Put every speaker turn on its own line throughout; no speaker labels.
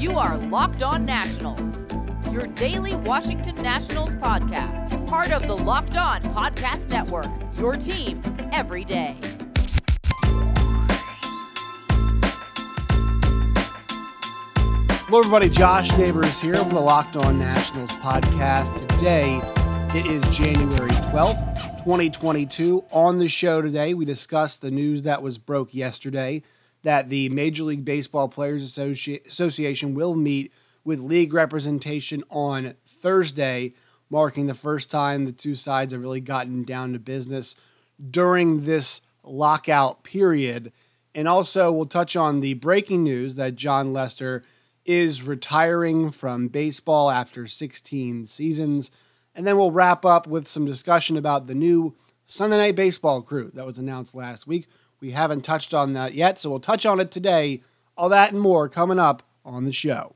You are Locked On Nationals, your daily Washington Nationals podcast, part of the Locked On Podcast Network, your team every day.
Hello, everybody. Josh Neighbors here from the Locked On Nationals podcast. Today, it is January 12th, 2022. On the show today, we discussed the news that was broke yesterday that the Major League Baseball Players Associ- Association will meet with league representation on Thursday, marking the first time the two sides have really gotten down to business during this lockout period. And also, we'll touch on the breaking news that Jon Lester is retiring from baseball after 16 seasons. And then we'll wrap up with some discussion about the new Sunday Night Baseball crew that was announced last week. We haven't touched on that yet, so we'll touch on it today. All that and more coming up on the show.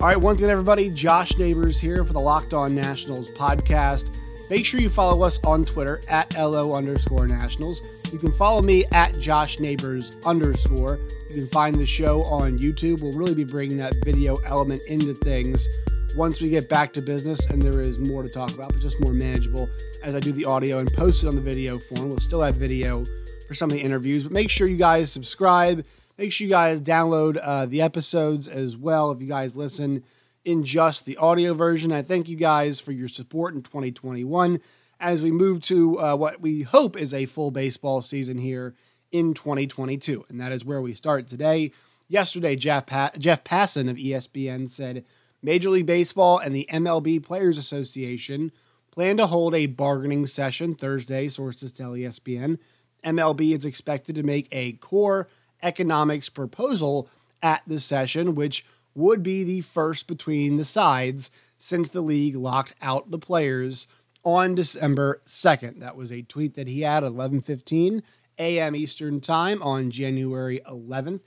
All right, once again, everybody, Josh Neighbors here for the Locked On Nationals podcast. Make sure you follow us on Twitter at LO underscore Nationals. You can follow me at Josh Neighbors underscore. You can find the show on YouTube. We'll really be bringing that video element into things once we get back to business and there is more to talk about, but just more manageable as I do the audio and post it on the video form. We'll still have video for some of the interviews, but make sure you guys subscribe. Make sure you guys download uh, the episodes as well if you guys listen in just the audio version. I thank you guys for your support in 2021 as we move to uh, what we hope is a full baseball season here in 2022. And that is where we start today. Yesterday, Jeff, pa- Jeff Passan of ESPN said Major League Baseball and the MLB Players Association plan to hold a bargaining session Thursday, sources tell ESPN. MLB is expected to make a core economics proposal at the session, which would be the first between the sides since the league locked out the players on December 2nd. That was a tweet that he had at 11:15 a.m. Eastern Time on January 11th.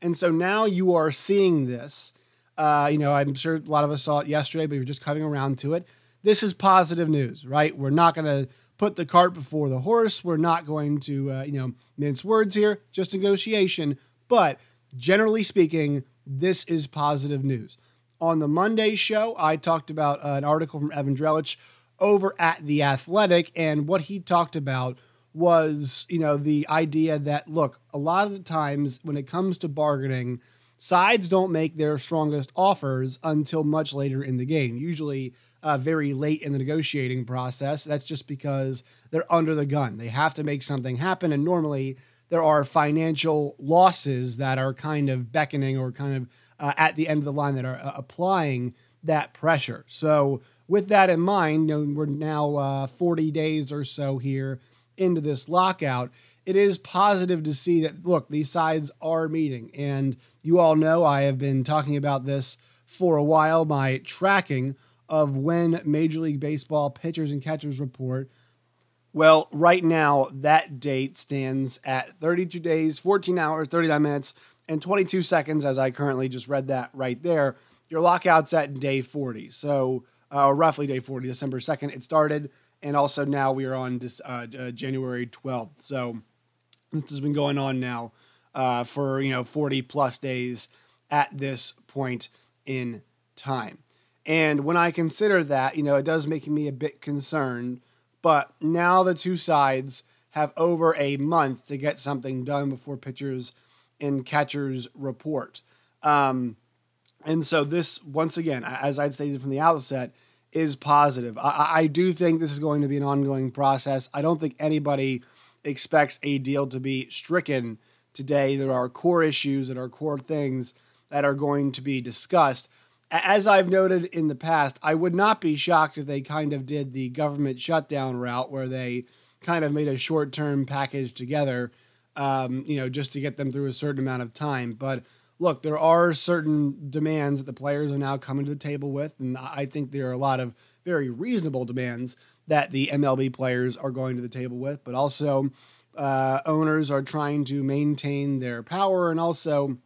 And so now you are seeing this. Uh, you know, I'm sure a lot of us saw it yesterday, but we are just cutting around to it. This is positive news, right? We're not going to put the cart before the horse. We're not going to, uh, you know, mince words here, just negotiation. But generally speaking, this is positive news. On the Monday show, I talked about uh, an article from Evan Drellich over at The Athletic, and what he talked about was, you know, the idea that, look, a lot of the times when it comes to bargaining, sides don't make their strongest offers until much later in the game, usually uh, very late in the negotiating process. That's just because they're under the gun. They have to make something happen, and normally there are financial losses that are kind of beckoning or kind of uh, at the end of the line that are uh, applying that pressure. So, with that in mind, you know, we're now uh, 40 days or so here into this lockout. It is positive to see that, look, these sides are meeting. And you all know I have been talking about this for a while. My tracking of when Major League Baseball pitchers and catchers report well, right now, that date stands at 32 days, 14 hours, 39 minutes, and 22 seconds, as I currently just read that right there. Your lockout's at day 40. So, uh, roughly day 40, December 2nd, it started. And also now we are on this, uh, uh, January 12th. So, this has been going on now uh, for, you know, 40 plus days at this point in time. And when I consider that, you know, it does make me a bit concerned but now the two sides have over a month to get something done before pitchers and catchers report. Um, and so this, once again, as I'd stated from the outset, is positive. I, I do think this is going to be an ongoing process. I don't think anybody expects a deal to be stricken today. There are core issues, there are core things that are going to be discussed as I've noted in the past, I would not be shocked if they kind of did the government shutdown route where they kind of made a short term package together, um, you know, just to get them through a certain amount of time. But look, there are certain demands that the players are now coming to the table with, and I think there are a lot of very reasonable demands that the MLB players are going to the table with, but also uh, owners are trying to maintain their power and also,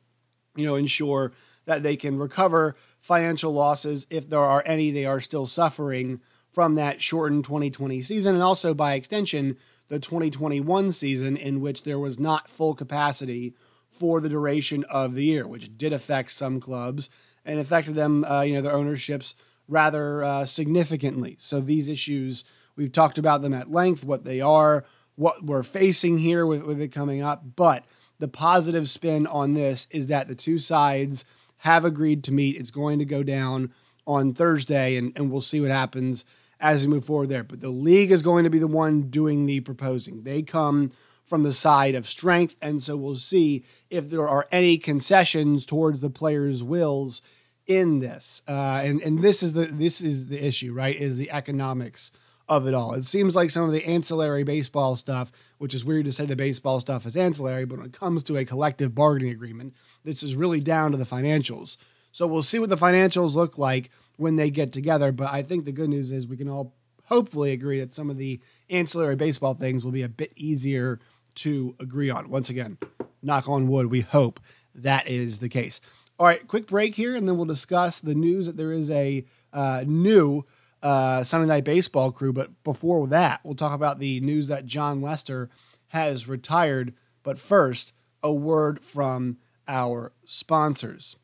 you know, ensure that they can recover financial losses, if there are any, they are still suffering from that shortened 2020 season, and also by extension, the 2021 season, in which there was not full capacity for the duration of the year, which did affect some clubs and affected them, uh, you know, their ownerships rather uh, significantly. So these issues, we've talked about them at length, what they are, what we're facing here with, with it coming up. But the positive spin on this is that the two sides have agreed to meet. It's going to go down on Thursday, and, and we'll see what happens as we move forward there. But the league is going to be the one doing the proposing. They come from the side of strength, and so we'll see if there are any concessions towards the players' wills in this. Uh, and and this is the this is the issue, right? Is the economics of it all. It seems like some of the ancillary baseball stuff, which is weird to say the baseball stuff is ancillary, but when it comes to a collective bargaining agreement, this is really down to the financials. So we'll see what the financials look like when they get together. But I think the good news is we can all hopefully agree that some of the ancillary baseball things will be a bit easier to agree on. Once again, knock on wood, we hope that is the case. All right, quick break here, and then we'll discuss the news that there is a uh, new uh, Sunday Night Baseball crew. But before that, we'll talk about the news that Jon Lester has retired. But first, a word from our sponsors.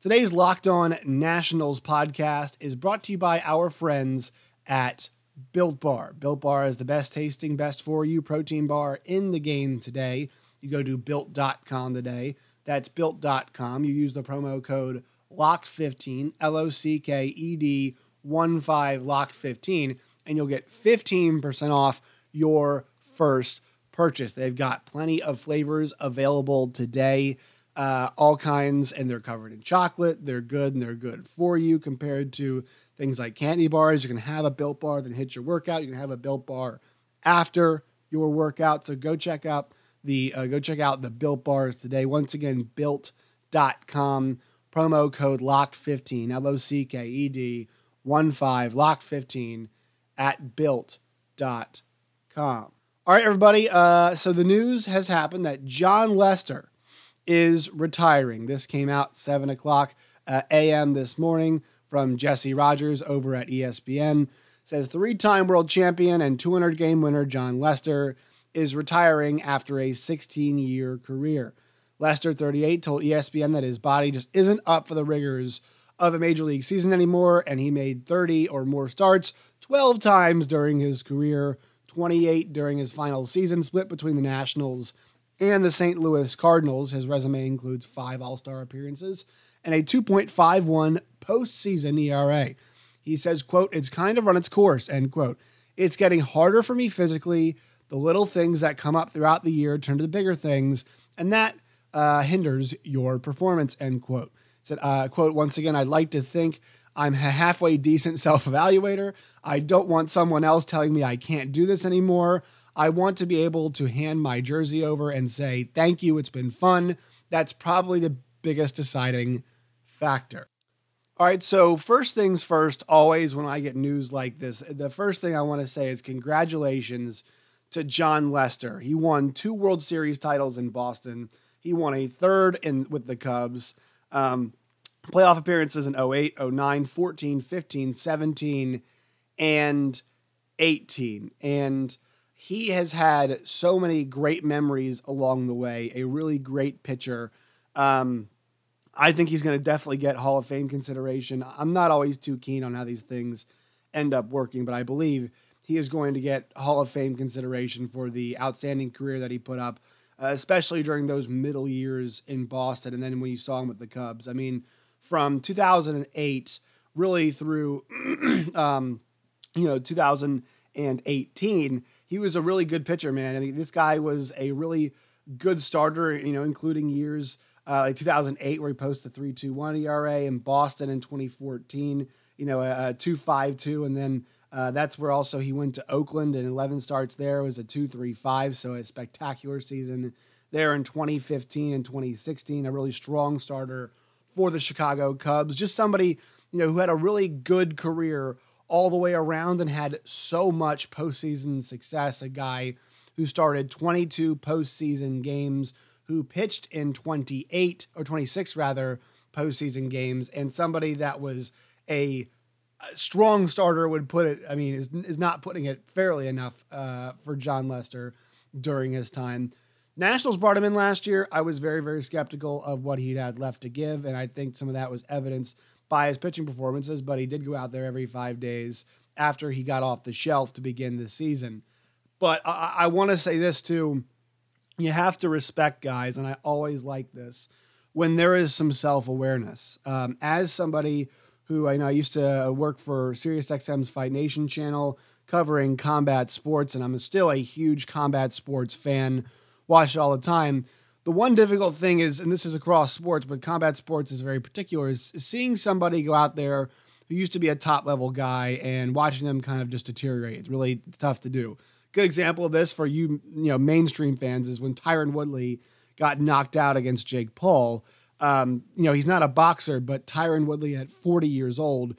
Today's Locked On Nationals podcast is brought to you by our friends at Built Bar. Built Bar is the best tasting, best for you protein bar in the game today. You go to built.com today. That's built.com. You use the promo code LOCKED15, L O C K E D 1 5 LOCKED15, and you'll get 15% off your first purchase. They've got plenty of flavors available today, uh, all kinds, and they're covered in chocolate. They're good and they're good for you compared to things like candy bars. You can have a built bar, then hit your workout. You can have a built bar after your workout. So go check out the uh, go check out the built bars today. Once again, built.com promo code locked15 L O C K E D 1 5 locked15 at built.com. All right, everybody. Uh, so the news has happened that Jon Lester is retiring. This came out 7 o'clock uh, a.m. this morning from Jesse Rogers over at ESPN. Says three time world champion and 200 game winner Jon Lester is retiring after a 16 year career. Lester, 38, told ESPN that his body just isn't up for the rigors of a major league season anymore, and he made 30 or more starts 12 times during his career, 28 during his final season, split between the Nationals and the St. Louis Cardinals. His resume includes five All Star appearances and a 2.51 postseason ERA. He says, quote, it's kind of run its course, end quote. It's getting harder for me physically. The little things that come up throughout the year turn to the bigger things, and that uh, hinders your performance, end quote. Said, uh, quote, once again, I'd like to think I'm a halfway decent self evaluator. I don't want someone else telling me I can't do this anymore. I want to be able to hand my jersey over and say, thank you, it's been fun. That's probably the biggest deciding factor. All right, so first things first, always when I get news like this, the first thing I want to say is congratulations to Jon Lester. He won two World Series titles in Boston. He won a third in with the Cubs. Um, playoff appearances in 08, 09, 14, 15, 17, and 18. And he has had so many great memories along the way, a really great pitcher. Um, I think he's going to definitely get Hall of Fame consideration. I'm not always too keen on how these things end up working, but I believe he is going to get Hall of Fame consideration for the outstanding career that he put up, uh, especially during those middle years in Boston and then when you saw him with the Cubs. I mean, from 2008 really through, um, you know, 2018, he was a really good pitcher, man. I mean, this guy was a really good starter, you know, including years uh, like 2008 where he posted the 3.21 ERA in Boston in 2014, you know, a, a 2.52 and then uh, that's where also he went to Oakland and 11 starts there was a 2.35, so a spectacular season there in 2015 and 2016, a really strong starter for the Chicago Cubs. Just somebody, you know, who had a really good career all the way around and had so much postseason success. A guy who started 22 postseason games, who pitched in 28 or 26 rather postseason games, and somebody that was a, strong starter would put it. I mean, is is not putting it fairly enough uh, for Jon Lester during his time. Nationals brought him in last year. I was very, very skeptical of what he had left to give, and I think some of that was evidenced by his pitching performances. But he did go out there every five days after he got off the shelf to begin the season. But I, I want to say this too: you have to respect guys, and I always like this when there is some self awareness. Um, as somebody who I know I used to work for SiriusXM's Fight Nation channel covering combat sports, and I'm still a huge combat sports fan watch it all the time. The one difficult thing is, and this is across sports, but combat sports is very particular, is seeing somebody go out there who used to be a top level guy and watching them kind of just deteriorate. It's really tough to do. Good example of this for you, you know, mainstream fans is when Tyron Woodley got knocked out against Jake Paul. Um, you know, he's not a boxer, but Tyron Woodley at 40 years old.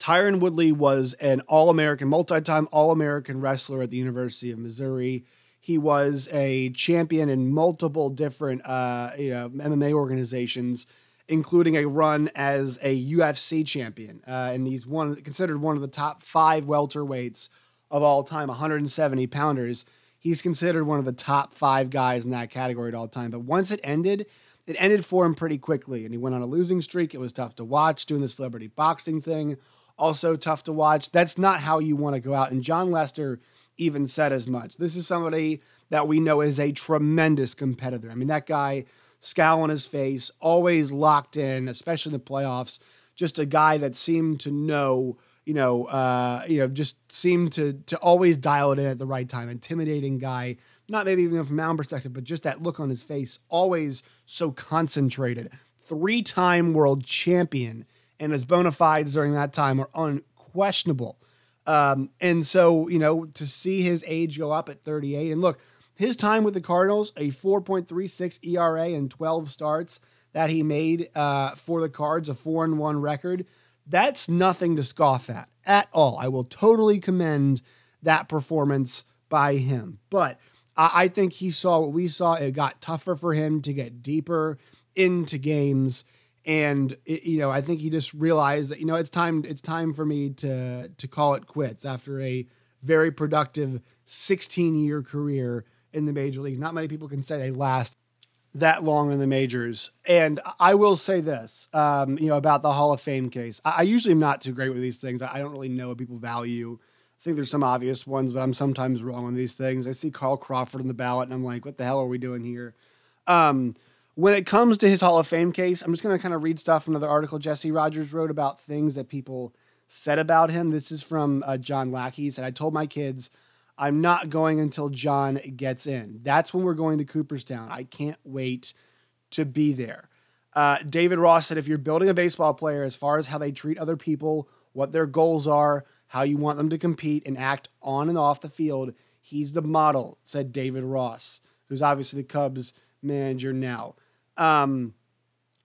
Tyron Woodley was an All American, multi time All American wrestler at the University of Missouri. He was a champion in multiple different uh, you know MMA organizations, including a run as a UFC champion, uh, and he's one considered one of the top five welterweights of all time, 170 pounders. He's considered one of the top five guys in that category at all time. But once it ended, it ended for him pretty quickly, and he went on a losing streak. It was tough to watch doing the celebrity boxing thing. Also tough to watch. That's not how you want to go out. And Jon Lester even said as much. This is somebody that we know is a tremendous competitor. I mean, that guy, scowl on his face, always locked in, especially in the playoffs. Just a guy that seemed to know, you know, uh, you know, just seemed to to always dial it in at the right time. Intimidating guy, not maybe even from own perspective, but just that look on his face, always so concentrated. Three-time world champion, and his bona fides during that time were unquestionable. Um, and so, you know, to see his age go up at 38, and look, his time with the Cardinals, a 4.36 ERA and 12 starts that he made uh, for the Cards, a 4 and 1 record, that's nothing to scoff at at all. I will totally commend that performance by him. But I, think he saw what we saw. It got tougher for him to get deeper into games and it, you know i think he just realized that you know it's time it's time for me to to call it quits after a very productive 16 year career in the major leagues not many people can say they last that long in the majors. And i will say this um, you know about the hall of fame case. I, I, usually am not too great with these things. I don't really know what people value. I think there's some obvious ones but i'm sometimes wrong on these things. I see carl crawford on the ballot and i'm like what the hell are we doing here? Um, when it comes to his Hall of Fame case, I'm just going to kind of read stuff from another article Jesse Rogers wrote about things that people said about him. This is from uh, John Lackey. He said, I told my kids, I'm not going until John gets in. That's when we're going to Cooperstown. I can't wait to be there. Uh, David Ross said, if you're building a baseball player, as far as how they treat other people, what their goals are, how you want them to compete and act on and off the field, he's the model, said David Ross, who's obviously the Cubs manager now. Um,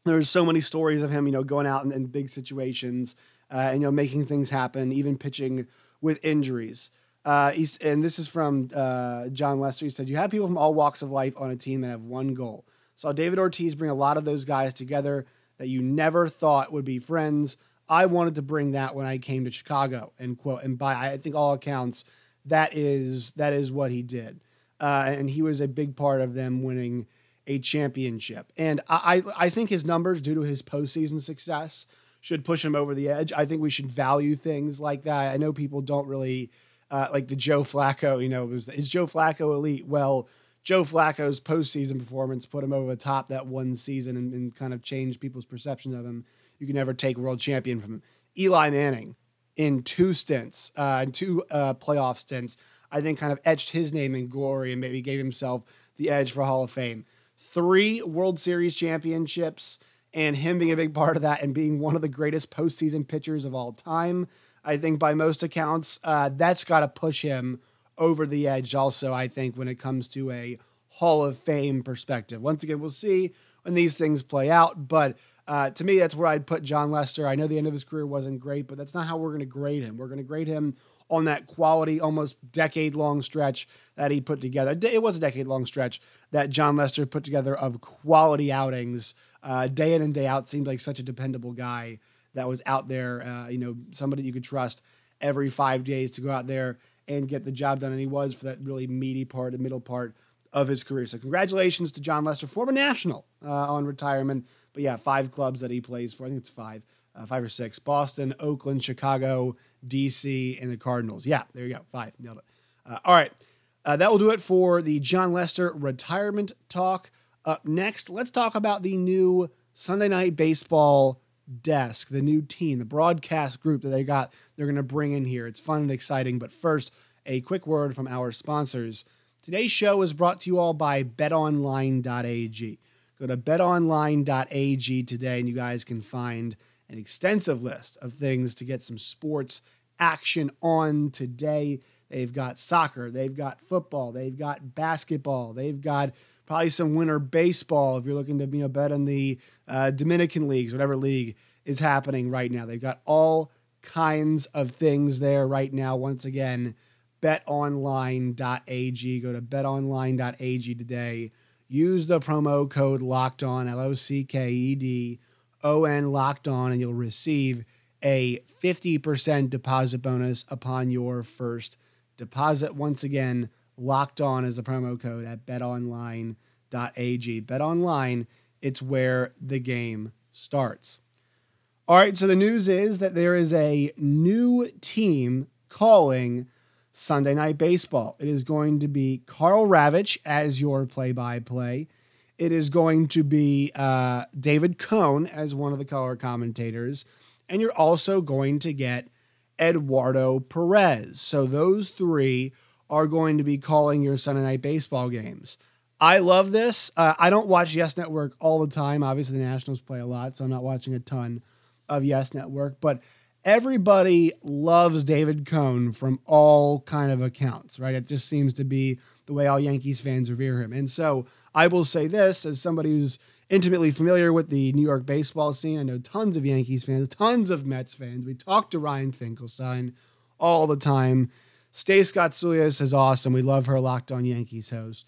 there's so many stories of him, you know, going out in, in big situations uh, and you know making things happen, even pitching with injuries. Uh, and this is from uh, Jon Lester. He said, "You have people from all walks of life on a team that have one goal." Saw David Ortiz bring a lot of those guys together that you never thought would be friends. I wanted to bring that when I came to Chicago. And quote, and by I think all accounts, that is that is what he did, uh, and he was a big part of them winning a championship. And I, I think his numbers, due to his postseason success, should push him over the edge. I think we should value things like that. I know people don't really uh, like the Joe Flacco. You know, was is Joe Flacco elite? Well, Joe Flacco's postseason performance put him over the top that one season and, and kind of changed people's perception of him. You can never take world champion from him. Eli Manning in two stints, uh, in two uh, playoff stints, I think kind of etched his name in glory and maybe gave himself the edge for Hall of Fame three World Series championships and him being a big part of that and being one of the greatest postseason pitchers of all time. I think by most accounts, uh, that's got to push him over the edge. Also, I think when it comes to a Hall of Fame perspective. Once again, we'll see when these things play out. But uh, to me, that's where I'd put Jon Lester. I know the end of his career wasn't great, but that's not how we're going to grade him. We're going to grade him on that quality, almost decade long stretch that he put together. It was a decade long stretch that Jon Lester put together of quality outings, uh, day in and day out. Seemed like such a dependable guy that was out there, uh, you know, somebody you could trust every five days to go out there and get the job done. And he was for that really meaty part, the middle part of his career. So congratulations to Jon Lester, former national uh, on retirement. But yeah, five clubs that he plays for. I think it's five, uh, five or six: Boston, Oakland, Chicago, DC, and the Cardinals. Yeah, there you go, five. Nailed it. Uh, all right, uh, that will do it for the Jon Lester retirement talk. Up next, let's talk about the new Sunday Night Baseball desk, the new team, the broadcast group that they got. They're going to bring in here. It's fun and exciting. But first, a quick word from our sponsors. Today's show is brought to you all by betonline.ag. Go to betonline.ag today and you guys can find an extensive list of things to get some sports action on today. They've got soccer, they've got football, they've got basketball, they've got probably some winter baseball if you're looking to you know bet on the uh, Dominican leagues, whatever league is happening right now. They've got all kinds of things there right now. Once again, betonline.ag. Go to betonline.ag today. Use the promo code locked on, L O C K E D O N locked on, and you'll receive a 50% deposit bonus upon your first deposit. Once again, locked on is a promo code at betonline.ag. BetOnline, it's where the game starts. All right, so the news is that there is a new team calling Sunday Night Baseball. It is going to be Karl Ravech as your play by play. It is going to be uh, David Cone as one of the color commentators. And you're also going to get Eduardo Perez. So those three are going to be calling your Sunday Night Baseball games. I love this. Uh, I don't watch Yes Network all the time. Obviously, the Nationals play a lot, so I'm not watching a ton of Yes Network. But everybody loves David Cone from all kind of accounts, right? It just seems to be the way all Yankees fans revere him. And so I will say this as somebody who's intimately familiar with the New York baseball scene. I know tons of Yankees fans, tons of Mets fans. We talk to Ryan Finkelstein all the time. Stace Gotsulias is awesome. We love her Locked On Yankees host.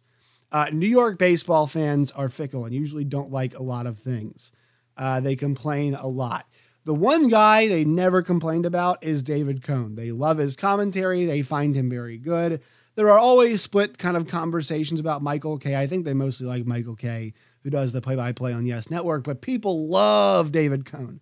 Uh, New York baseball fans are fickle and usually don't like a lot of things. Uh, they complain a lot. The one guy they never complained about is David Cone. They love his commentary, they find him very good. There are always split kind of conversations about Michael Kay. I think they mostly like Michael Kay, who does the play by play on Yes Network, but people love David Cone.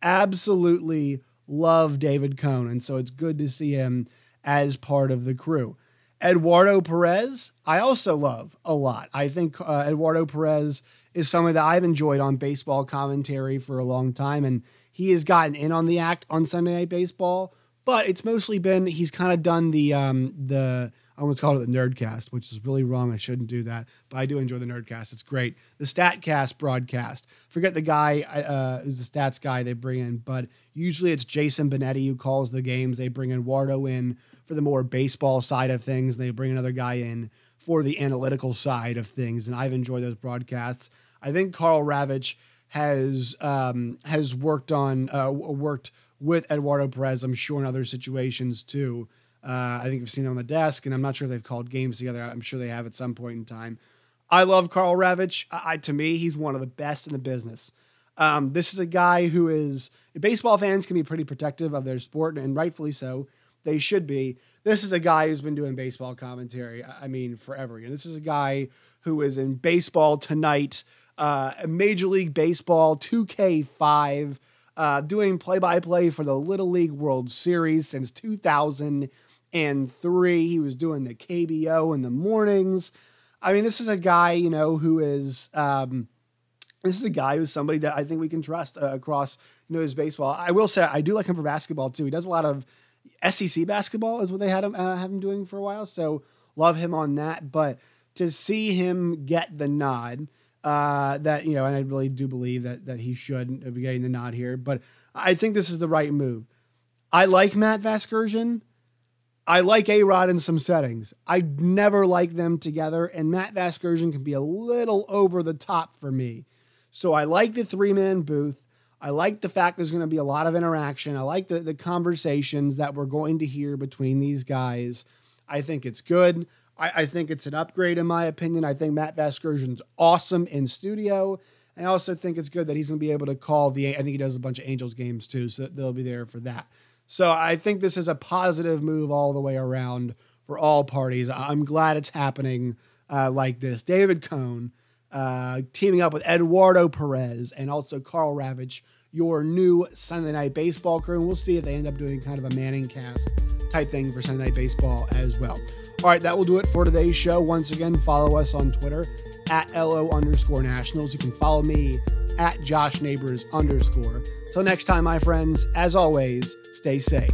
Absolutely love David Cone. And so it's good to see him as part of the crew. Eduardo Perez, I also love a lot. I think uh, Eduardo Perez is someone that I've enjoyed on baseball commentary for a long time. And he has gotten in on the act on Sunday Night Baseball, but it's mostly been he's kind of done the um the I almost called it the Nerdcast, which is really wrong. I shouldn't do that, but I do enjoy the Nerdcast. It's great. The Statcast broadcast. Forget the guy uh, who's the stats guy they bring in, but usually it's Jason Benetti who calls the games. They bring Eduardo in for the more baseball side of things, and they bring another guy in for the analytical side of things. And I've enjoyed those broadcasts. I think Karl Ravech has um, has worked on uh, worked with Eduardo Perez. I'm sure in other situations too. Uh, I think I've seen them on the desk, and I'm not sure they've called games together. I'm sure they have at some point in time. I love Karl Ravech. I, to me, he's one of the best in the business. Um, this is a guy who is baseball fans can be pretty protective of their sport, and rightfully so. They should be. This is a guy who's been doing baseball commentary. I mean, forever. And this is a guy who is in baseball tonight uh, Major League Baseball 2K5, uh, doing play by play for the Little League World Series since 2003. He was doing the KBO in the mornings. I mean, this is a guy, you know, who is. Um, this is a guy who's somebody that I think we can trust uh, across you know his baseball. I will say I do like him for basketball too. He does a lot of SEC basketball is what they had him uh, have him doing for a while. So love him on that. But to see him get the nod, uh, that you know, and I really do believe that that he should be getting the nod here. But I think this is the right move. I like Matt Vasgersian. I like A Rod in some settings. I never like them together, and Matt Vasgersian can be a little over the top for me. So I like the three man booth. I like the fact there's going to be a lot of interaction. I like the, the conversations that we're going to hear between these guys. I think it's good. I, I think it's an upgrade in my opinion. I think Matt Vasgersian's awesome in studio. I also think it's good that he's going to be able to call the. I think he does a bunch of Angels games too, so they'll be there for that. So I think this is a positive move all the way around for all parties. I'm glad it's happening uh, like this. David Cone uh, teaming up with Eduardo Perez and also Karl Ravech, your new Sunday Night Baseball crew. And we'll see if they end up doing kind of a Manning cast type thing for Sunday Night Baseball as well. All right, that will do it for today's show. Once again, follow us on Twitter at LO underscore nationals. You can follow me at Josh Neighbors underscore. Till next time, my friends, as always, stay safe.